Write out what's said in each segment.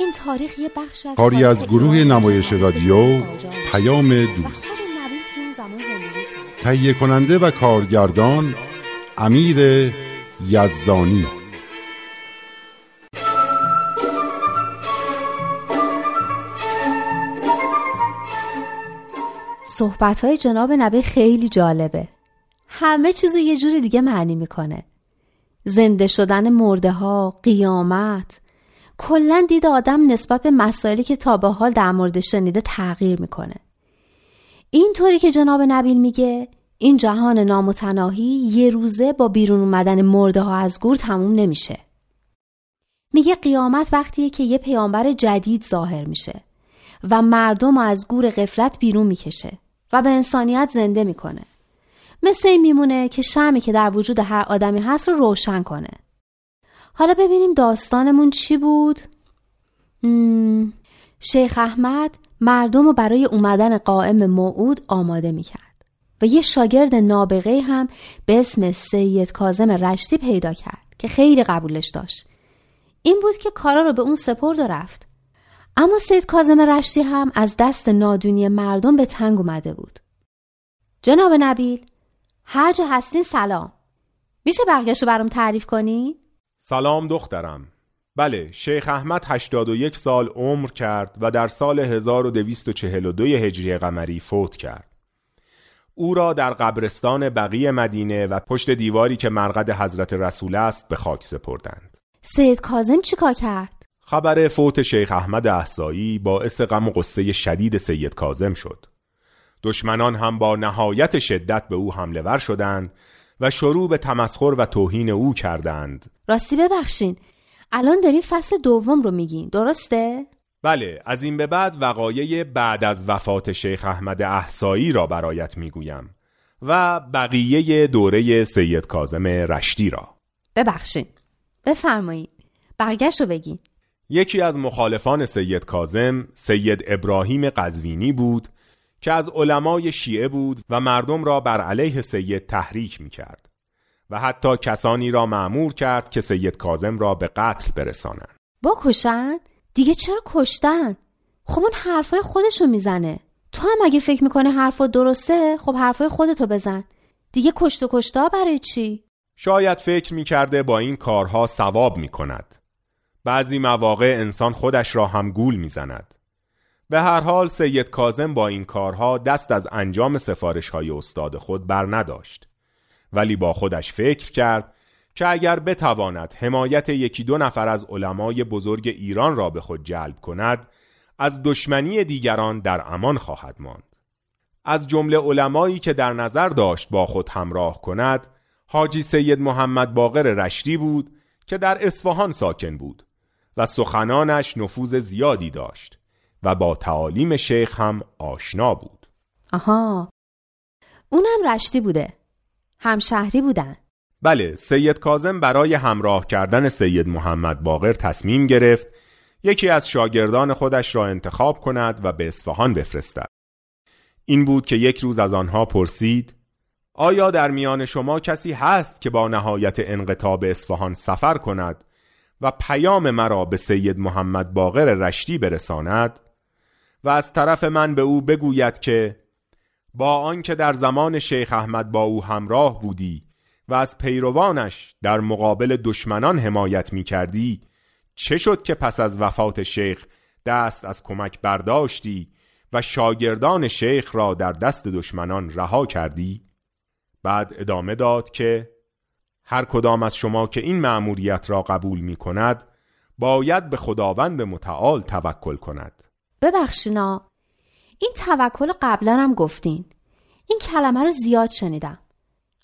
این تاریخ یه بخش از کاری از گروه نمایش رادیو پیام دوست. تهیه کننده و کارگردان امیر یزدانی. صحبت های جناب نبی خیلی جالبه. همه چیزو یه جوری دیگه معنی می‌کنه. زنده شدن مرده ها قیامت کلا دید آدم نسبت به مسائلی که تا به حال در مورد شنیده تغییر می‌کنه. اینطوری که جناب نبیل میگه این جهان نامتناهی یه روزه با بیرون اومدن مرده ها از گور تموم نمیشه. میگه قیامت وقتیه که یه پیامبر جدید ظاهر میشه و مردم از گور قفلت بیرون می‌کشه و به انسانیت زنده می‌کنه. مثل این میمونه که شمی که در وجود هر آدمی هست رو روشن کنه. حالا ببینیم داستانمون چی بود مم، شیخ احمد مردم رو برای اومدن قائم موعود آماده می‌کرد و یه شاگرد نابغه هم به اسم سید کازم رشتی پیدا کرد که خیلی قبولش داشت این بود که کارا رو به اون سپرد و رفت اما سید کازم رشتی هم از دست نادونی مردم به تنگ اومده بود. جناب نبیل، هر جا هستین سلام. میشه بقیهش رو برام تعریف کنی؟ سلام دخترم بله شیخ احمد 81 سال عمر کرد و در سال 1242 هجری قمری فوت کرد او را در قبرستان بقی مدینه و پشت دیواری که مرقد حضرت رسول است به خاک سپردند سید کازم چیکار کرد؟ خبر فوت شیخ احمد احسایی باعث غم و قصه شدید سید کازم شد. دشمنان هم با نهایت شدت به او حمله ور شدند و شروع به تمسخر و توهین او کردند. راستی ببخشین. الان دارین فصل دوم رو میگین. درسته؟ بله، از این به بعد وقایع بعد از وفات شیخ احمد احسایی را برایت می‌گویم و بقیه دوره سید کازم رشتی را. ببخشین. بفرمایید. بقیهش رو بگین. یکی از مخالفان سید کازم سید ابراهیم قزوینی بود که از علمای شیعه بود و مردم را بر علیه سید تحریک می کرد و حتی کسانی را معمور کرد که سید کازم را به قتل برسانند. با کشن؟ دیگه چرا کشتن؟ خب اون حرفای خودشو می‌زنه. تو هم اگه فکر می‌کنه حرفا درسته خب حرفای خودتو بزن. دیگه کشت و کشتا برای چی؟ شاید فکر می کرده با این کارها ثواب می کند. بعضی مواقع انسان خودش را هم گول می‌زند. به هر حال سید کازم با این کارها دست از انجام سفارش های استاد خود بر نداشت. ولی با خودش فکر کرد که اگر بتواند حمایت یکی دو نفر از علمای بزرگ ایران را به خود جلب کند از دشمنی دیگران در امان خواهد ماند. از جمله علمایی که در نظر داشت با خود همراه کند حاجی سید محمد باقر رشتی بود که در اصفهان ساکن بود و سخنانش نفوذ زیادی داشت و با تعالیم شیخ هم آشنا بود. آها. اونم رشتی بوده. همشهری بودن. بله سید کازم برای همراه کردن سید محمد باقر تصمیم گرفت یکی از شاگردان خودش را انتخاب کند و به اصفهان بفرستد. این بود که یک روز از آنها پرسید آیا در میان شما کسی هست که با نهایت انقطاع به اصفهان سفر کند و پیام مرا به سید محمد باقر رشتی برساند؟ و از طرف من به او بگوید که با آنکه در زمان شیخ احمد با او همراه بودی و از پیروانش در مقابل دشمنان حمایت می کردی چه شد که پس از وفات شیخ دست از کمک برداشتی و شاگردان شیخ را در دست دشمنان رها کردی؟ بعد ادامه داد که هر کدام از شما که این مأموریت را قبول می کند باید به خداوند متعال توکل کند ببخشینا این توکل قبلا هم گفتین. این کلمه رو زیاد شنیدم.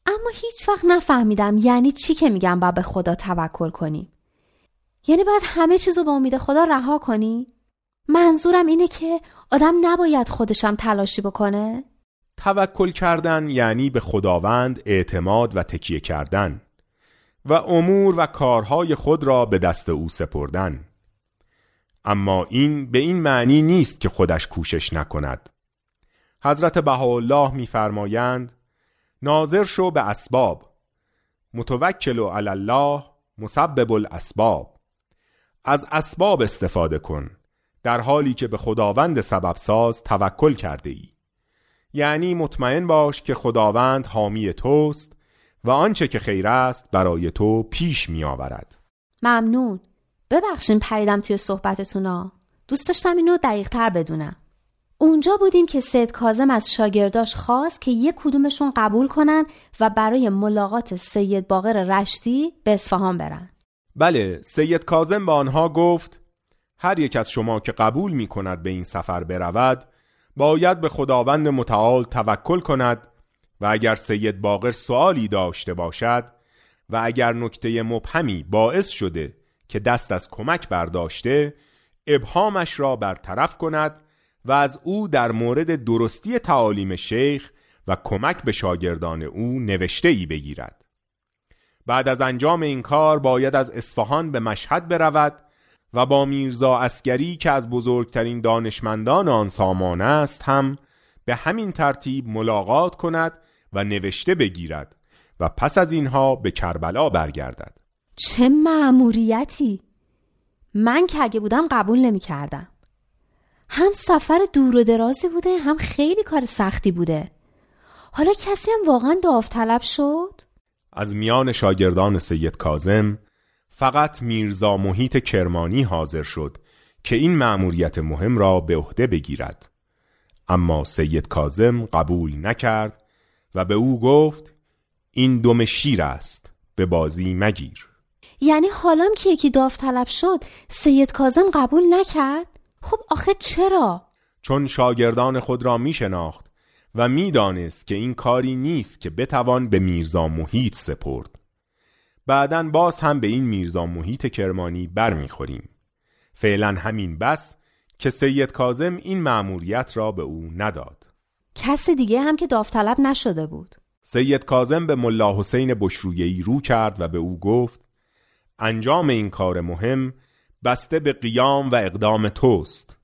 اما هیچ وقت نفهمیدم یعنی چی که میگم با به خدا توکل کنی یعنی باید همه چیزو به امید خدا رها کنی؟ منظورم اینه که آدم نباید خودشم تلاشی بکنه؟ توکل کردن یعنی به خداوند اعتماد و تکیه کردن و امور و کارهای خود را به دست او سپردن. اما این به این معنی نیست که خودش کوشش نکند. حضرت بهاءالله میفرمایند ناظر شو به اسباب متوکل علی الله مسبب الاسباب. از اسباب استفاده کن در حالی که به خداوند سبب ساز توکل کرده ای. یعنی مطمئن باش که خداوند حامی توست و آنچه که خیر است برای تو پیش می آورد ممنون. ببخشین پریدم توی صحبتتونا دوست داشتم اینو دقیق تر بدونم. اونجا بودیم که سید کازم از شاگرداش خواست که یک کدومشون قبول کنن و برای ملاقات سید باقر رشتی به اصفهان برن. بله سید کازم به آنها گفت هر یک از شما که قبول می کند به این سفر برود باید به خداوند متعال توکل کند و اگر سید باقر سوالی داشته باشد و اگر نکته مبهمی باعث شده که دست از کمک برداشته ابهامش را برطرف کند و از او در مورد درستی تعالیم شیخ و کمک به شاگردان او نوشته ای بگیرد. بعد از انجام این کار باید از اصفهان به مشهد برود و با میرزا اسکری که از بزرگترین دانشمندان آن سامان است هم به همین ترتیب ملاقات کند و نوشته بگیرد و پس از اینها به کربلا برگردد. چه معموریتی من که اگه بودم قبول نمی کردم هم سفر دور و درازی بوده هم خیلی کار سختی بوده. حالا کسی هم واقعا داوطلب شد؟ از میان شاگردان سید کازم فقط میرزا محیط کرمانی حاضر شد که این مأموریت مهم را به عهده بگیرد. اما سید کازم قبول نکرد و به او گفت این دم شیر است به بازی مگیر. یعنی حالم که یکی داوطلب شد سید کازم قبول نکرد؟ خب آخه چرا؟ چون شاگردان خود را می شناخت و می‌دانست که این کاری نیست که بتوان به میرزا محیط سپرد. بعدا باز هم به این میرزا محیط کرمانی برمیخوریم. فعلا همین بس که سید کازم این مأموریت را به او نداد. کس دیگه هم که داوطلب نشده بود. سید کازم به ملا حسین بشرویهی رو کرد و به او گفت انجام این کار مهم بسته به قیام و اقدام توست.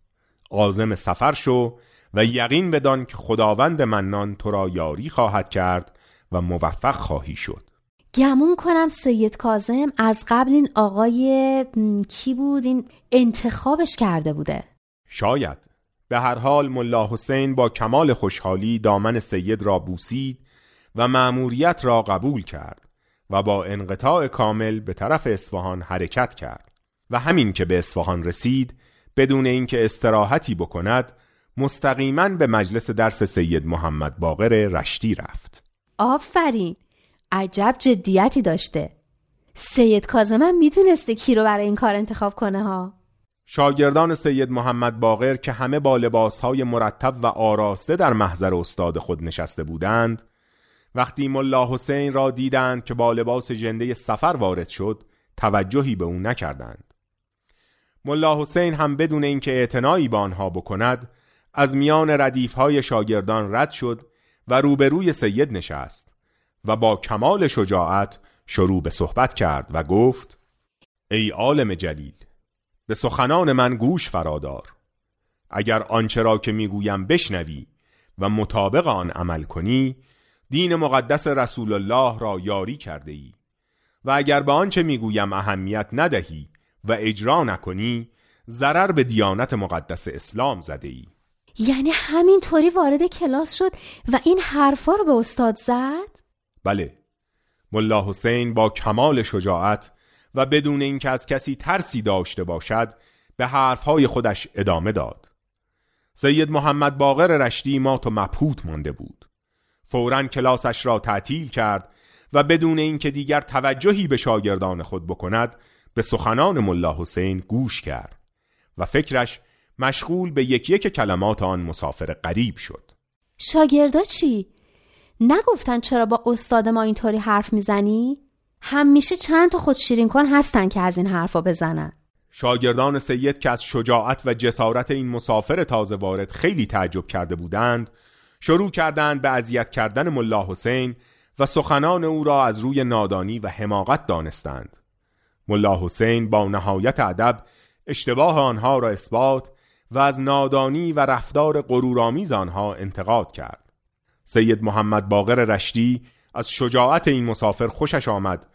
عازم سفر شو و یقین بدان که خداوند منان تو را یاری خواهد کرد و موفق خواهی شد. گمون کنم سید کازم از قبل این آقای کی بود؟ این انتخابش کرده بوده. شاید. به هر حال ملا حسین با کمال خوشحالی دامن سید را بوسید و مأموریت را قبول کرد. و با انقطاع کامل به طرف اصفهان حرکت کرد و همین که به اصفهان رسید بدون اینکه استراحتی بکند مستقیما به مجلس درس سید محمد باقر رشتی رفت. آفرین! عجب جدیتی داشته. سید کازمم می‌تونسته کی رو برای این کار انتخاب کنه ها. شاگردان سید محمد باقر که همه با لباسهای مرتب و آراسته در محضر استاد خود نشسته بودند وقتی ملا حسین را دیدند که با لباس جنده سفر وارد شد توجهی به او نکردند. ملا حسین هم بدون اینکه اعتنایی به آنها بکند از میان ردیفهای شاگردان رد شد و روبروی سید نشست و با کمال شجاعت شروع به صحبت کرد و گفت ای عالم جلیل به سخنان من گوش فرادار. اگر آنچه را که می‌گویم بشنوی و مطابق آن عمل کنی دین مقدس رسول الله را یاری کرده ای و اگر به آنچه می‌گویم اهمیت ندهی و اجرا نکنی ضرر به دیانت مقدس اسلام زده ای یعنی همینطوری وارد کلاس شد و این حرفا رو به استاد زد؟ بله. ملا حسین با کمال شجاعت و بدون اینکه از کسی ترسی داشته باشد به حرفهای خودش ادامه داد. سید محمد باقر رشتی مات و مبهوت مانده بود. فورا کلاسش را تعطیل کرد و بدون اینکه دیگر توجهی به شاگردان خود بکند به سخنان ملا حسین گوش کرد و فکرش مشغول به یکی یک کلمات آن مسافر غریب شد شاگردا چی؟ نگفتن چرا با استاد ما اینطوری حرف می‌زنی؟ همیشه چند تا خود شیرین کن هستن که از این حرفا بزنن شاگردان سید که از شجاعت و جسارت این مسافر تازه وارد خیلی تعجب کرده بودند شروع کردند به اذیت کردن ملا حسین و سخنان او را از روی نادانی و حماقت دانستند. ملا حسین با نهایت ادب اشتباه آنها را اثبات و از نادانی و رفتار غرورآمیز آنها انتقاد کرد. سید محمد باقر رشتی از شجاعت این مسافر خوشش آمد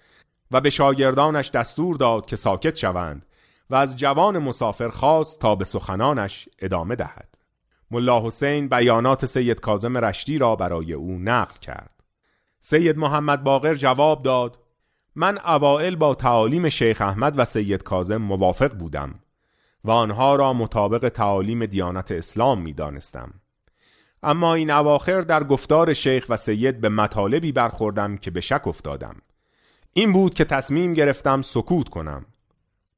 و به شاگردانش دستور داد که ساکت شوند و از جوان مسافر خواست تا به سخنانش ادامه دهد. ملا حسین بیانات سید کازم رشتی را برای او نقل کرد. سید محمد باقر جواب داد من اوائل با تعالیم شیخ احمد و سید کازم موافق بودم و آنها را مطابق تعالیم دیانت اسلام می دانستم. اما این اواخر در گفتار شیخ و سید به مطالبی برخوردم که به شک افتادم. این بود که تصمیم گرفتم سکوت کنم.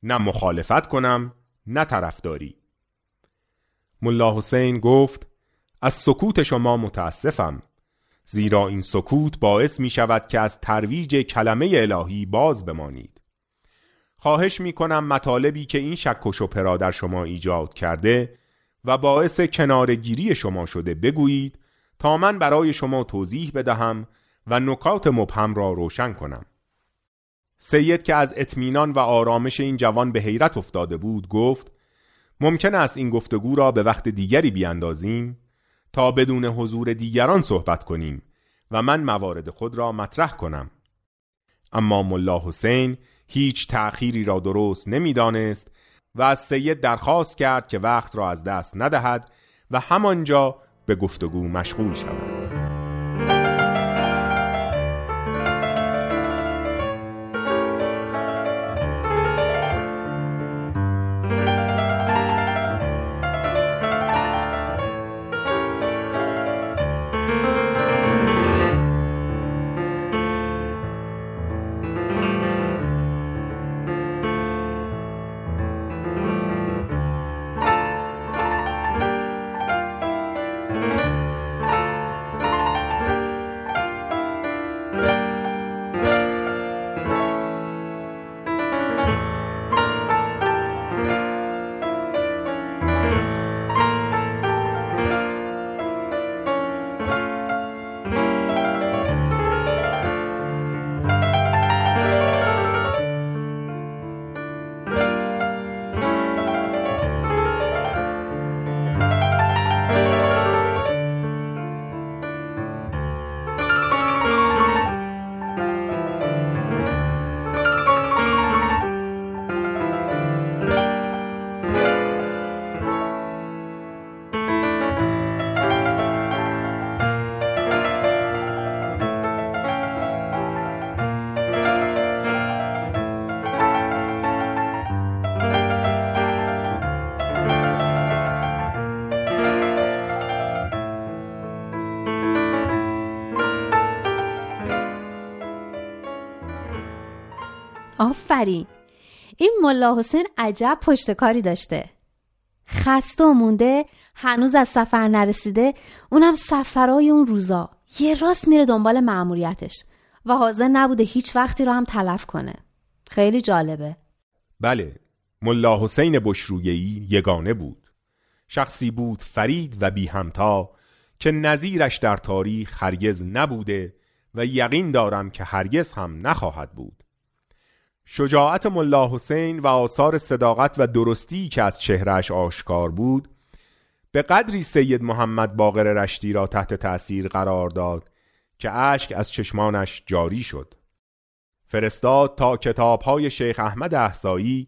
نه مخالفت کنم نه طرفداری. ملا حسین گفت از سکوت شما متاسفم زیرا این سکوت باعث می شود که از ترویج کلمه الهی باز بمانید. خواهش می کنم مطالبی که این شک و شپرا در شما ایجاد کرده و باعث کنارگیری شما شده بگویید تا من برای شما توضیح بدهم و نکات مبهم را روشن کنم. سید که از اطمینان و آرامش این جوان به حیرت افتاده بود گفت ممکن است این گفتگو را به وقت دیگری بیاندازیم تا بدون حضور دیگران صحبت کنیم و من موارد خود را مطرح کنم. اما ملا حسین هیچ تأخیری را درست نمی‌دانست و از سید درخواست کرد که وقت را از دست ندهد و همانجا به گفتگو مشغول شود. آفرین. این ملا حسین عجب پشتکاری داشته. خسته و مونده هنوز از سفر نرسیده اونم سفرهای اون روزا. یه راست میره دنبال معمولیتش و حاضر نبوده هیچ وقتی رو هم تلف کنه. خیلی جالبه. بله ملا حسین بشرویهی یگانه بود. شخصی بود فرید و بی همتا که نظیرش در تاریخ هرگز نبوده و یقین دارم که هرگز هم نخواهد بود. شجاعت ملا حسین و آثار صداقت و درستی که از چهرش آشکار بود به قدری سید محمد باقر رشتی را تحت تأثیر قرار داد که اشک از چشمانش جاری شد. فرستاد تا کتابهای شیخ احمد احسایی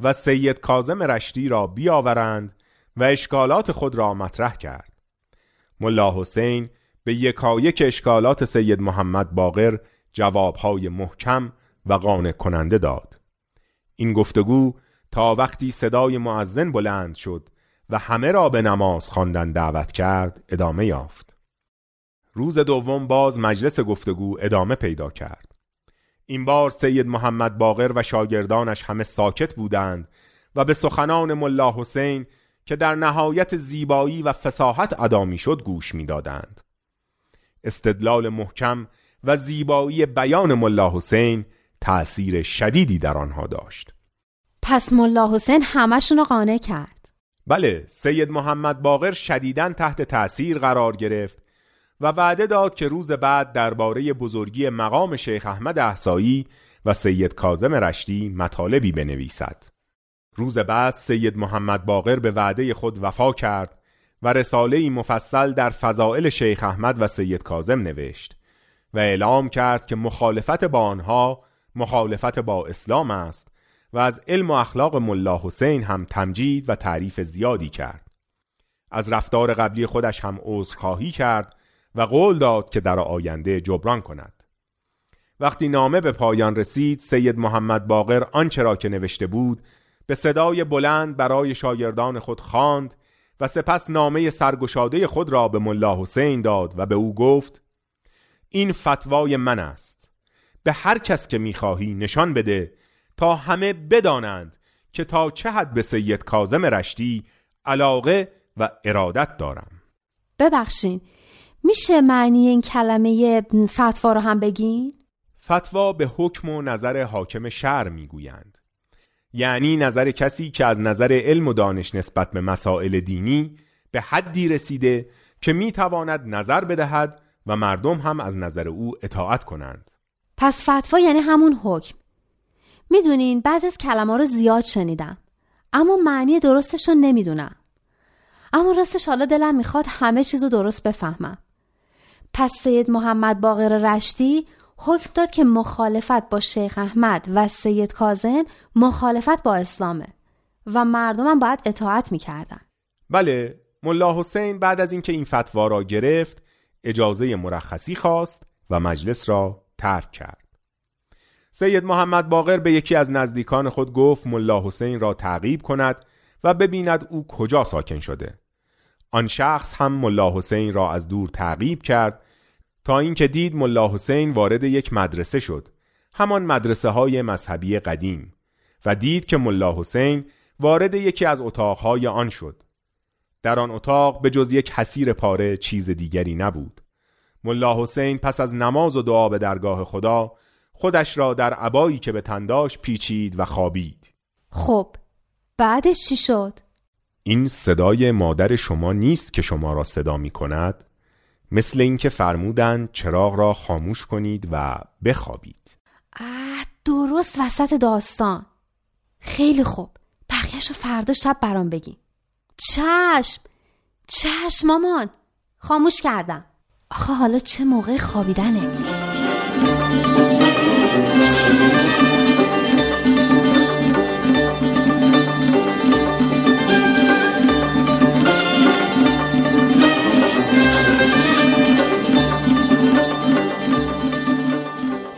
و سید کازم رشتی را بیاورند و اشکالات خود را مطرح کرد. ملا حسین به یکایک اشکالات سید محمد باقر جوابهای محکم و قانع کننده داد. این گفتگو تا وقتی صدای معزن بلند شد و همه را به نماز خواندن دعوت کرد ادامه یافت. روز دوم باز مجلس گفتگو ادامه پیدا کرد. این بار سید محمد باقر و شاگردانش همه ساکت بودند و به سخنان ملا حسین که در نهایت زیبایی و فساحت ادا شد گوش می‌دادند. استدلال محکم و زیبایی بیان ملا حسین تأثیر شدیدی در آنها داشت. پس ملا حسین همشون رو قانع کرد. بله سید محمد باقر شدیداً تحت تأثیر قرار گرفت و وعده داد که روز بعد درباره بزرگی مقام شیخ احمد احسایی و سید کازم رشتی مطالبی بنویسد. روز بعد سید محمد باقر به وعده خود وفا کرد و رساله مفصل در فضائل شیخ احمد و سید کازم نوشت و اعلام کرد که مخالفت با آنها مخالفت با اسلام است و از علم و اخلاق ملا حسین هم تمجید و تعریف زیادی کرد. از رفتار قبلی خودش هم عذرخواهی کرد و قول داد که در آینده جبران کند. وقتی نامه به پایان رسید سید محمد باقر آنچه را که نوشته بود به صدای بلند برای شاگردان خود خواند و سپس نامه سرگشاده خود را به ملا حسین داد و به او گفت این فتوای من است. به هر کس که می‌خواهی نشان بده تا همه بدانند که تا چه حد به سید کازم رشتی علاقه و ارادت دارم. ببخشین میشه معنی این کلمه فتوا رو هم بگین؟ فتوا به حکم و نظر حاکم شهر می‌گویند. یعنی نظر کسی که از نظر علم و دانش نسبت به مسائل دینی به حدی رسیده که می‌تواند نظر بدهد و مردم هم از نظر او اطاعت کنند. پس فتوا یعنی همون حکم. می‌دونین بعض از کلمه رو زیاد شنیدم اما معنی درستش رو نمی‌دونم. اما راستش حالا دلم می‌خواد همه چیزو درست بفهمم. پس سید محمد باقر رشتی حکم داد که مخالفت با شیخ احمد و سید کازم مخالفت با اسلامه و مردمم باید اطاعت می‌کردن. بله ملا حسین بعد از اینکه این فتوا را گرفت اجازه مرخصی خواست و مجلس را ترک کرد. سید محمد باقر به یکی از نزدیکان خود گفت ملا حسین را تعقیب کند و ببیند او کجا ساکن شده. آن شخص هم ملا حسین را از دور تعقیب کرد تا اینکه دید ملا حسین وارد یک مدرسه شد همان مدرسه های مذهبی قدیم و دید که ملا حسین وارد یکی از اتاقهای آن شد. در آن اتاق به جز یک حسیر پاره چیز دیگری نبود. ملا حسین پس از نماز و دعا به درگاه خدا خودش را در عبایی که به تنداش پیچید و خوابید. خب بعدش چی شد؟ این صدای مادر شما نیست که شما را صدا می کند. مثل اینکه فرمودن چراغ را خاموش کنید و بخوابید. اه درست وسط داستان. خیلی خوب. بقیهش رو فردا شب برام بگیم چشم! چشم مامان! خاموش کردم. آخه حالا چه موقع خوابیدنه؟